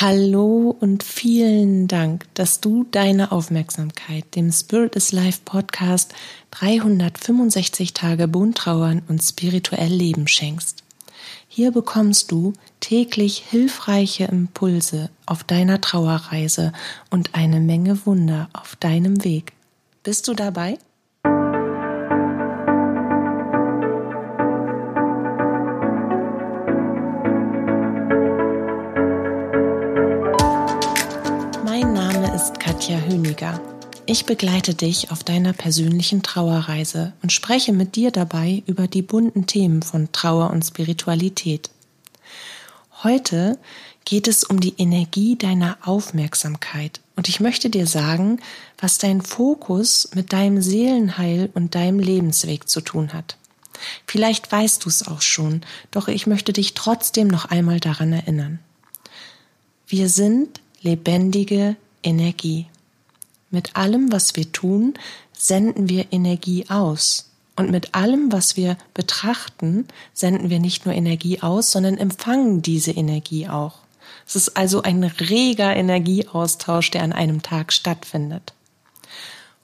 Hallo und vielen Dank, dass du deine Aufmerksamkeit dem Spirit is Life Podcast 365 Tage Bunttrauern und spirituell Leben schenkst. Hier bekommst du täglich hilfreiche Impulse auf deiner Trauerreise und eine Menge Wunder auf deinem Weg. Bist du dabei? Katja Höniger. Ich begleite dich auf deiner persönlichen Trauerreise und spreche mit dir dabei über die bunten Themen von Trauer und Spiritualität. Heute geht es um die Energie deiner Aufmerksamkeit und ich möchte dir sagen, was dein Fokus mit deinem Seelenheil und deinem Lebensweg zu tun hat. Vielleicht weißt du es auch schon, doch ich möchte dich trotzdem noch einmal daran erinnern. Wir sind lebendige Energie. Mit allem, was wir tun, senden wir Energie aus. Und mit allem, was wir betrachten, senden wir nicht nur Energie aus, sondern empfangen diese Energie auch. Es ist also ein reger Energieaustausch, der an einem Tag stattfindet.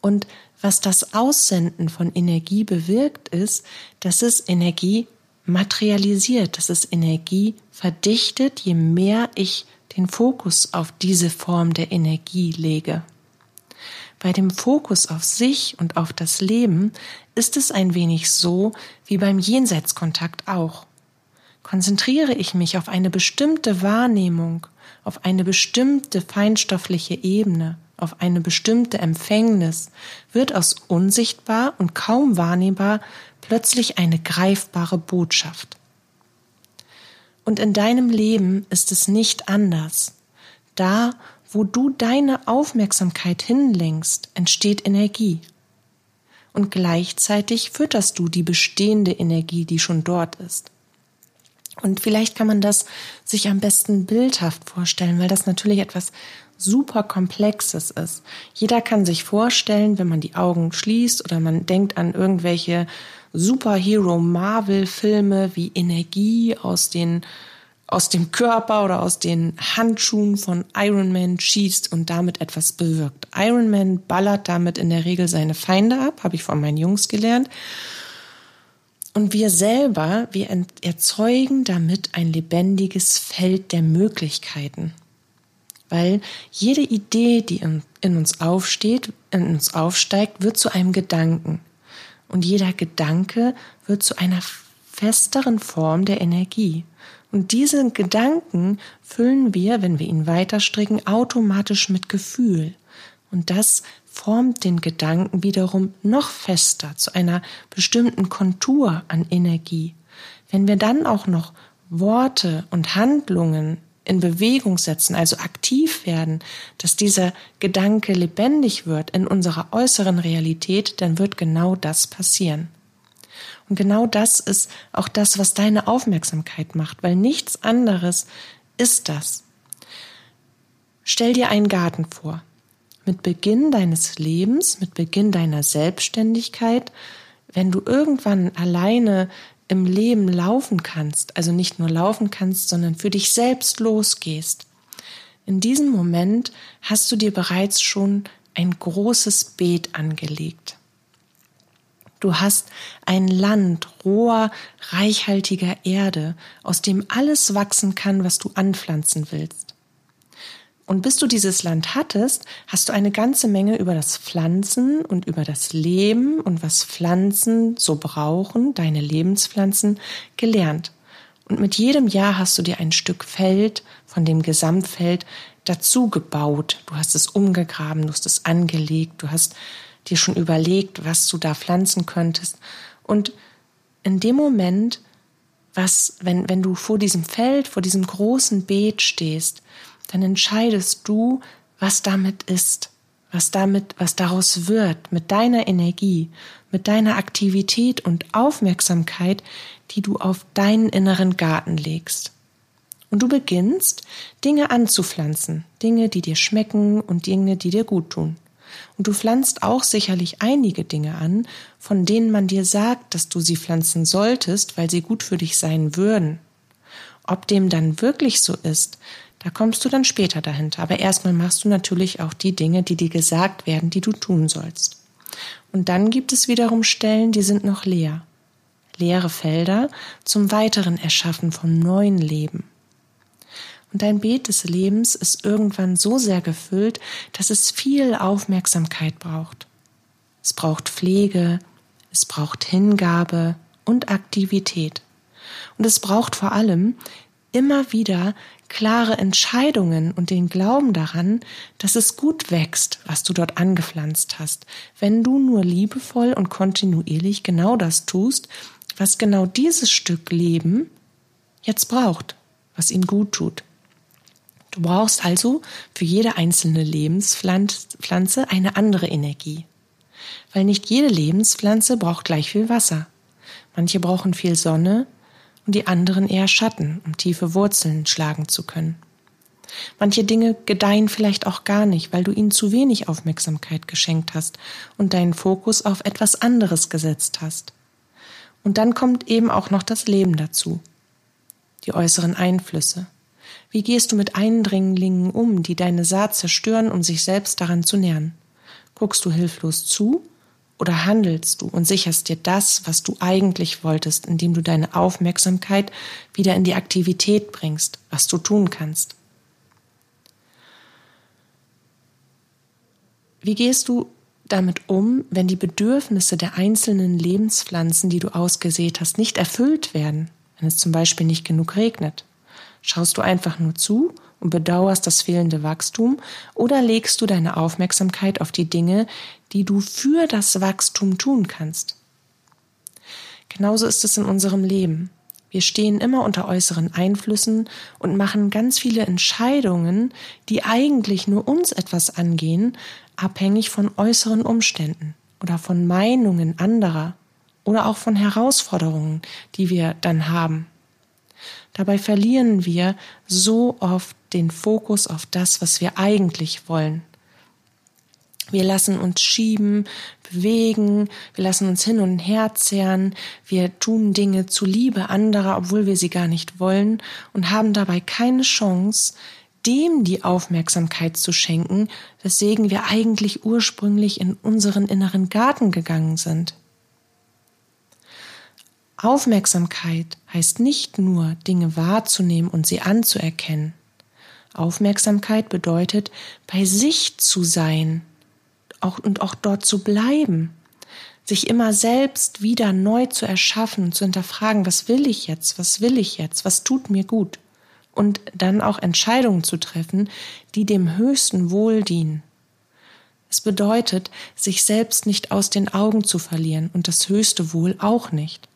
Und was das Aussenden von Energie bewirkt, ist, dass es Energie materialisiert, dass es Energie verdichtet, je mehr ich den Fokus auf diese Form der Energie lege. Bei dem Fokus auf sich und auf das Leben ist es ein wenig so wie beim Jenseitskontakt auch. Konzentriere ich mich auf eine bestimmte Wahrnehmung, auf eine bestimmte feinstoffliche Ebene, auf eine bestimmte Empfängnis, wird aus unsichtbar und kaum wahrnehmbar plötzlich eine greifbare Botschaft. Und in deinem Leben ist es nicht anders. Da, wo du deine Aufmerksamkeit hinlenkst, entsteht Energie. Und gleichzeitig fütterst du die bestehende Energie, die schon dort ist. Und vielleicht kann man das sich am besten bildhaft vorstellen, weil das natürlich etwas super Komplexes ist. Jeder kann sich vorstellen, wenn man die Augen schließt oder man denkt an irgendwelche Superhero-Marvel-Filme wie Energie aus den aus dem Körper oder aus den Handschuhen von Iron Man schießt und damit etwas bewirkt. Iron Man ballert damit in der Regel seine Feinde ab, habe ich von meinen Jungs gelernt. Und wir selber, wir erzeugen damit ein lebendiges Feld der Möglichkeiten. Weil jede Idee, die in, in uns aufsteht, in uns aufsteigt, wird zu einem Gedanken. Und jeder Gedanke wird zu einer festeren Form der Energie. Und diesen Gedanken füllen wir, wenn wir ihn weiterstricken, automatisch mit Gefühl. Und das formt den Gedanken wiederum noch fester zu einer bestimmten Kontur an Energie. Wenn wir dann auch noch Worte und Handlungen in Bewegung setzen, also aktiv werden, dass dieser Gedanke lebendig wird in unserer äußeren Realität, dann wird genau das passieren. Und genau das ist auch das, was deine Aufmerksamkeit macht, weil nichts anderes ist das. Stell dir einen Garten vor. Mit Beginn deines Lebens, mit Beginn deiner Selbstständigkeit, wenn du irgendwann alleine im Leben laufen kannst, also nicht nur laufen kannst, sondern für dich selbst losgehst, in diesem Moment hast du dir bereits schon ein großes Beet angelegt. Du hast ein Land roher, reichhaltiger Erde, aus dem alles wachsen kann, was du anpflanzen willst. Und bis du dieses Land hattest, hast du eine ganze Menge über das Pflanzen und über das Leben und was Pflanzen so brauchen, deine Lebenspflanzen, gelernt. Und mit jedem Jahr hast du dir ein Stück Feld von dem Gesamtfeld dazu gebaut. Du hast es umgegraben, du hast es angelegt, du hast dir schon überlegt, was du da pflanzen könntest. Und in dem Moment, was, wenn, wenn du vor diesem Feld, vor diesem großen Beet stehst, dann entscheidest du, was damit ist, was damit, was daraus wird, mit deiner Energie, mit deiner Aktivität und Aufmerksamkeit, die du auf deinen inneren Garten legst. Und du beginnst, Dinge anzupflanzen, Dinge, die dir schmecken und Dinge, die dir gut tun. Und du pflanzt auch sicherlich einige Dinge an, von denen man dir sagt, dass du sie pflanzen solltest, weil sie gut für dich sein würden. Ob dem dann wirklich so ist, Da kommst du dann später dahinter. Aber erstmal machst du natürlich auch die Dinge, die dir gesagt werden, die du tun sollst. Und dann gibt es wiederum Stellen, die sind noch leer. Leere Felder zum weiteren Erschaffen von neuen Leben. Und dein Beet des Lebens ist irgendwann so sehr gefüllt, dass es viel Aufmerksamkeit braucht. Es braucht Pflege, es braucht Hingabe und Aktivität. Und es braucht vor allem immer wieder klare Entscheidungen und den Glauben daran, dass es gut wächst, was du dort angepflanzt hast, wenn du nur liebevoll und kontinuierlich genau das tust, was genau dieses Stück Leben jetzt braucht, was ihm gut tut. Du brauchst also für jede einzelne Lebenspflanze eine andere Energie. Weil nicht jede Lebenspflanze braucht gleich viel Wasser. Manche brauchen viel Sonne und die anderen eher Schatten, um tiefe Wurzeln schlagen zu können. Manche Dinge gedeihen vielleicht auch gar nicht, weil du ihnen zu wenig Aufmerksamkeit geschenkt hast und deinen Fokus auf etwas anderes gesetzt hast. Und dann kommt eben auch noch das Leben dazu. Die äußeren Einflüsse, wie gehst du mit Eindringlingen um, die deine Saat zerstören, um sich selbst daran zu nähren? Guckst du hilflos zu oder handelst du und sicherst dir das, was du eigentlich wolltest, indem du deine Aufmerksamkeit wieder in die Aktivität bringst, was du tun kannst? Wie gehst du damit um, wenn die Bedürfnisse der einzelnen Lebenspflanzen, die du ausgesät hast, nicht erfüllt werden, wenn es zum Beispiel nicht genug regnet? Schaust du einfach nur zu und bedauerst das fehlende Wachstum oder legst du deine Aufmerksamkeit auf die Dinge, die du für das Wachstum tun kannst? Genauso ist es in unserem Leben. Wir stehen immer unter äußeren Einflüssen und machen ganz viele Entscheidungen, die eigentlich nur uns etwas angehen, abhängig von äußeren Umständen oder von Meinungen anderer oder auch von Herausforderungen, die wir dann haben. Dabei verlieren wir so oft den Fokus auf das, was wir eigentlich wollen. Wir lassen uns schieben, bewegen, wir lassen uns hin und her zehren, wir tun Dinge zu Liebe anderer, obwohl wir sie gar nicht wollen und haben dabei keine Chance, dem die Aufmerksamkeit zu schenken, weswegen wir eigentlich ursprünglich in unseren inneren Garten gegangen sind. Aufmerksamkeit heißt nicht nur, Dinge wahrzunehmen und sie anzuerkennen. Aufmerksamkeit bedeutet, bei sich zu sein auch, und auch dort zu bleiben, sich immer selbst wieder neu zu erschaffen und zu hinterfragen, was will ich jetzt, was will ich jetzt, was tut mir gut und dann auch Entscheidungen zu treffen, die dem höchsten Wohl dienen. Es bedeutet, sich selbst nicht aus den Augen zu verlieren und das höchste Wohl auch nicht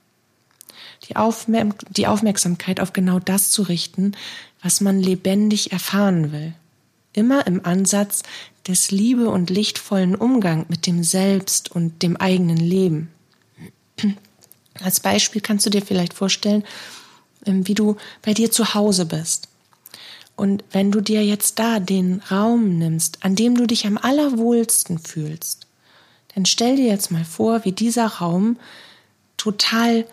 die, Aufmer die Aufmerksamkeit auf genau das zu richten, was man lebendig erfahren will. Immer im Ansatz des liebe- und lichtvollen Umgang mit dem Selbst und dem eigenen Leben. Als Beispiel kannst du dir vielleicht vorstellen, ähm, wie du bei dir zu Hause bist. Und wenn du dir jetzt da den Raum nimmst, an dem du dich am allerwohlsten fühlst, dann stell dir jetzt mal vor, wie dieser Raum total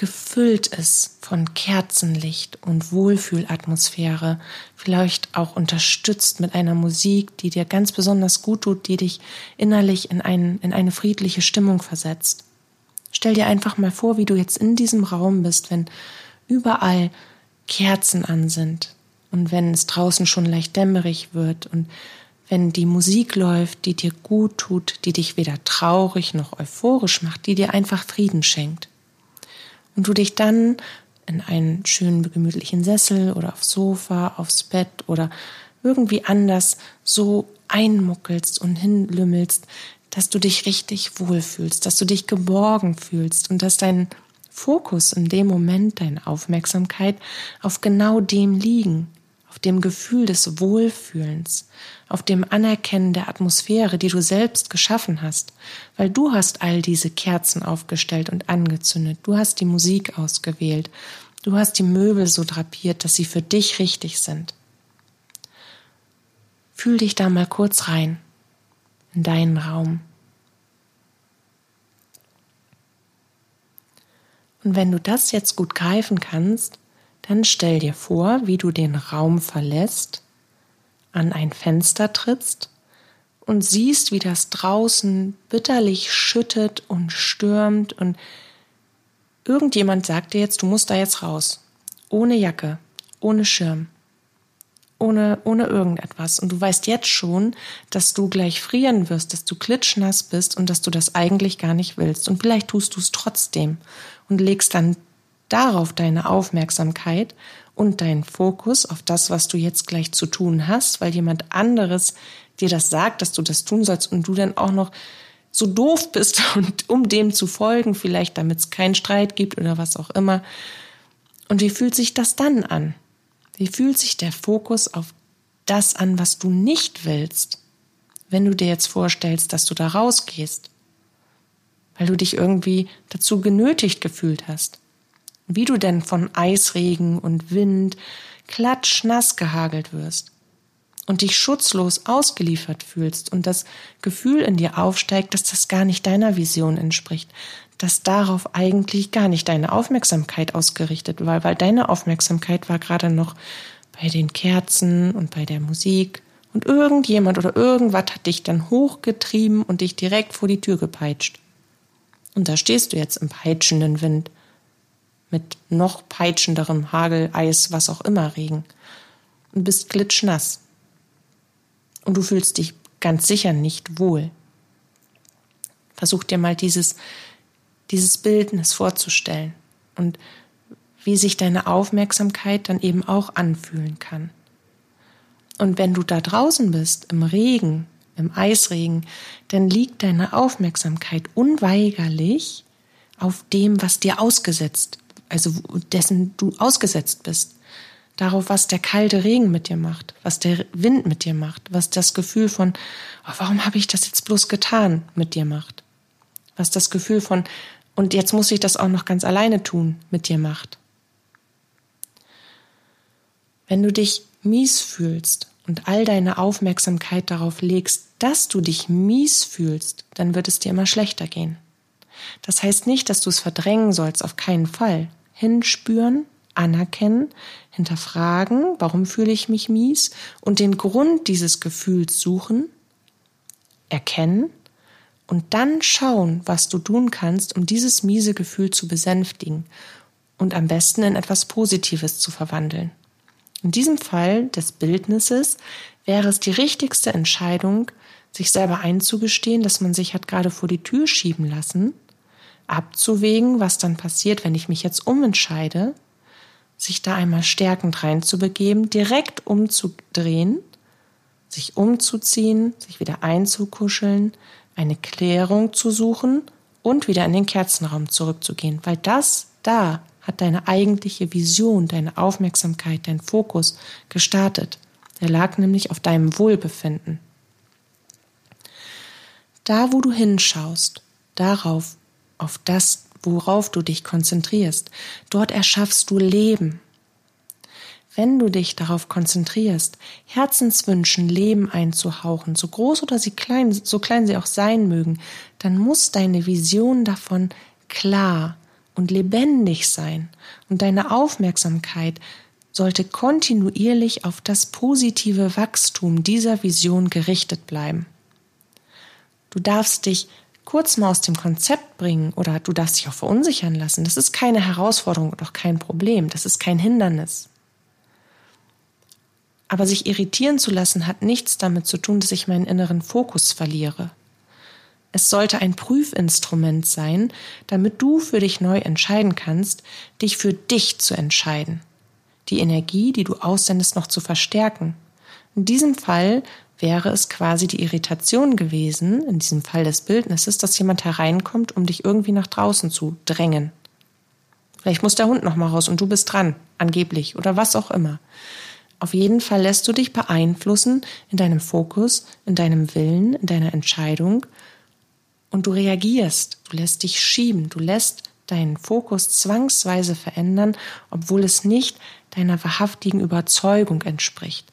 gefüllt ist von Kerzenlicht und Wohlfühlatmosphäre, vielleicht auch unterstützt mit einer Musik, die dir ganz besonders gut tut, die dich innerlich in, ein, in eine friedliche Stimmung versetzt. Stell dir einfach mal vor, wie du jetzt in diesem Raum bist, wenn überall Kerzen an sind und wenn es draußen schon leicht dämmerig wird und wenn die Musik läuft, die dir gut tut, die dich weder traurig noch euphorisch macht, die dir einfach Frieden schenkt und du dich dann in einen schönen gemütlichen Sessel oder aufs Sofa, aufs Bett oder irgendwie anders so einmuckelst und hinlümmelst, dass du dich richtig wohlfühlst, dass du dich geborgen fühlst und dass dein Fokus in dem Moment, deine Aufmerksamkeit auf genau dem liegen, auf dem Gefühl des Wohlfühlens, auf dem Anerkennen der Atmosphäre, die du selbst geschaffen hast, weil du hast all diese Kerzen aufgestellt und angezündet, du hast die Musik ausgewählt, du hast die Möbel so drapiert, dass sie für dich richtig sind. Fühl dich da mal kurz rein in deinen Raum. Und wenn du das jetzt gut greifen kannst, Dann stell dir vor, wie du den Raum verlässt, an ein Fenster trittst und siehst, wie das draußen bitterlich schüttet und stürmt und irgendjemand sagt dir jetzt, du musst da jetzt raus. Ohne Jacke, ohne Schirm, ohne, ohne irgendetwas. Und du weißt jetzt schon, dass du gleich frieren wirst, dass du klitschnass bist und dass du das eigentlich gar nicht willst. Und vielleicht tust du es trotzdem und legst dann darauf deine Aufmerksamkeit und deinen Fokus auf das, was du jetzt gleich zu tun hast, weil jemand anderes dir das sagt, dass du das tun sollst und du dann auch noch so doof bist und um dem zu folgen, vielleicht damit es keinen Streit gibt oder was auch immer. Und wie fühlt sich das dann an? Wie fühlt sich der Fokus auf das an, was du nicht willst, wenn du dir jetzt vorstellst, dass du da rausgehst? Weil du dich irgendwie dazu genötigt gefühlt hast. Wie du denn von Eisregen und Wind klatschnass gehagelt wirst und dich schutzlos ausgeliefert fühlst und das Gefühl in dir aufsteigt, dass das gar nicht deiner Vision entspricht, dass darauf eigentlich gar nicht deine Aufmerksamkeit ausgerichtet war, weil deine Aufmerksamkeit war gerade noch bei den Kerzen und bei der Musik und irgendjemand oder irgendwas hat dich dann hochgetrieben und dich direkt vor die Tür gepeitscht. Und da stehst du jetzt im peitschenden Wind mit noch peitschenderem Hagel, Eis, was auch immer Regen und bist glitschnass. Und du fühlst dich ganz sicher nicht wohl. Versuch dir mal dieses dieses Bildnis vorzustellen und wie sich deine Aufmerksamkeit dann eben auch anfühlen kann. Und wenn du da draußen bist, im Regen, im Eisregen, dann liegt deine Aufmerksamkeit unweigerlich auf dem, was dir ausgesetzt, also dessen du ausgesetzt bist. Darauf, was der kalte Regen mit dir macht, was der Wind mit dir macht, was das Gefühl von, oh, warum habe ich das jetzt bloß getan, mit dir macht. Was das Gefühl von, und jetzt muss ich das auch noch ganz alleine tun, mit dir macht. Wenn du dich mies fühlst und all deine Aufmerksamkeit darauf legst, dass du dich mies fühlst, dann wird es dir immer schlechter gehen. Das heißt nicht, dass du es verdrängen sollst, auf keinen Fall. Hinspüren, anerkennen, hinterfragen, warum fühle ich mich mies und den Grund dieses Gefühls suchen, erkennen und dann schauen, was du tun kannst, um dieses miese Gefühl zu besänftigen und am besten in etwas Positives zu verwandeln. In diesem Fall des Bildnisses wäre es die richtigste Entscheidung, sich selber einzugestehen, dass man sich hat gerade vor die Tür schieben lassen, abzuwägen, was dann passiert, wenn ich mich jetzt umentscheide, sich da einmal stärkend reinzubegeben, direkt umzudrehen, sich umzuziehen, sich wieder einzukuscheln, eine Klärung zu suchen und wieder in den Kerzenraum zurückzugehen, weil das da hat deine eigentliche Vision, deine Aufmerksamkeit, dein Fokus gestartet. Der lag nämlich auf deinem Wohlbefinden. Da, wo du hinschaust, darauf, auf das, worauf du dich konzentrierst, dort erschaffst du Leben, wenn du dich darauf konzentrierst, Herzenswünschen Leben einzuhauchen, so groß oder sie klein, so klein sie auch sein mögen, dann muss deine Vision davon klar und lebendig sein. Und deine Aufmerksamkeit sollte kontinuierlich auf das positive Wachstum dieser Vision gerichtet bleiben. Du darfst dich kurz mal aus dem Konzept bringen oder du darfst dich auch verunsichern lassen. Das ist keine Herausforderung und auch kein Problem. Das ist kein Hindernis. Aber sich irritieren zu lassen hat nichts damit zu tun, dass ich meinen inneren Fokus verliere. Es sollte ein Prüfinstrument sein, damit du für dich neu entscheiden kannst, dich für dich zu entscheiden, die Energie, die du aussendest, noch zu verstärken. In diesem Fall wäre es quasi die Irritation gewesen, in diesem Fall des Bildnisses, dass jemand hereinkommt, um dich irgendwie nach draußen zu drängen. Vielleicht muss der Hund noch mal raus und du bist dran, angeblich oder was auch immer. Auf jeden Fall lässt du dich beeinflussen in deinem Fokus, in deinem Willen, in deiner Entscheidung und du reagierst, du lässt dich schieben, du lässt deinen Fokus zwangsweise verändern, obwohl es nicht deiner wahrhaftigen Überzeugung entspricht.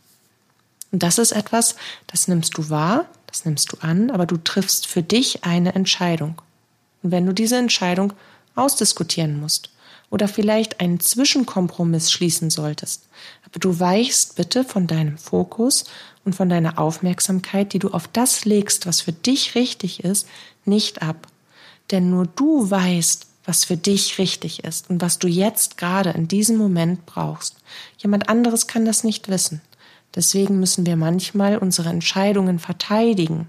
Und das ist etwas, das nimmst du wahr, das nimmst du an, aber du triffst für dich eine Entscheidung. Und wenn du diese Entscheidung ausdiskutieren musst, oder vielleicht einen Zwischenkompromiss schließen solltest. Aber du weichst bitte von deinem Fokus und von deiner Aufmerksamkeit, die du auf das legst, was für dich richtig ist, nicht ab. Denn nur du weißt, was für dich richtig ist und was du jetzt gerade in diesem Moment brauchst. Jemand anderes kann das nicht wissen. Deswegen müssen wir manchmal unsere Entscheidungen verteidigen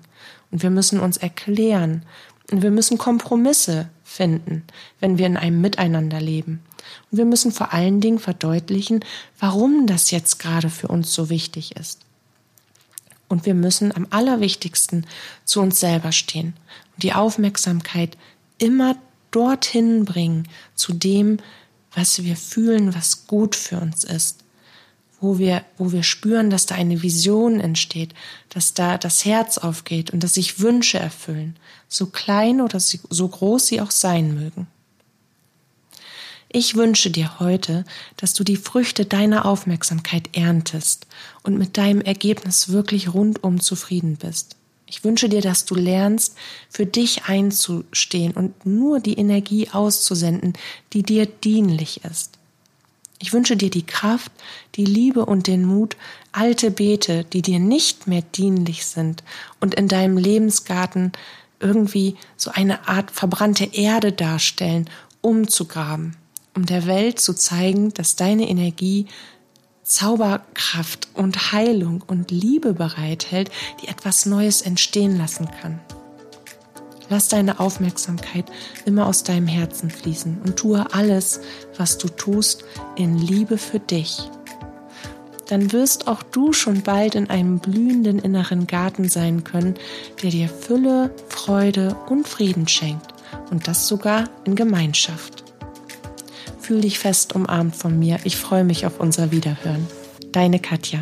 und wir müssen uns erklären und wir müssen Kompromisse finden, wenn wir in einem Miteinander leben. Und wir müssen vor allen Dingen verdeutlichen, warum das jetzt gerade für uns so wichtig ist. Und wir müssen am allerwichtigsten zu uns selber stehen und die Aufmerksamkeit immer dorthin bringen, zu dem, was wir fühlen, was gut für uns ist. Wo wir, wo wir spüren, dass da eine Vision entsteht, dass da das Herz aufgeht und dass sich Wünsche erfüllen, so klein oder so groß sie auch sein mögen. Ich wünsche dir heute, dass du die Früchte deiner Aufmerksamkeit erntest und mit deinem Ergebnis wirklich rundum zufrieden bist. Ich wünsche dir, dass du lernst, für dich einzustehen und nur die Energie auszusenden, die dir dienlich ist. Ich wünsche dir die Kraft, die Liebe und den Mut, alte Beete, die dir nicht mehr dienlich sind und in deinem Lebensgarten irgendwie so eine Art verbrannte Erde darstellen, umzugraben, um der Welt zu zeigen, dass deine Energie Zauberkraft und Heilung und Liebe bereithält, die etwas Neues entstehen lassen kann. Lass deine Aufmerksamkeit immer aus deinem Herzen fließen und tue alles, was du tust, in Liebe für dich. Dann wirst auch du schon bald in einem blühenden inneren Garten sein können, der dir Fülle, Freude und Frieden schenkt und das sogar in Gemeinschaft. Fühl dich fest umarmt von mir. Ich freue mich auf unser Wiederhören. Deine Katja.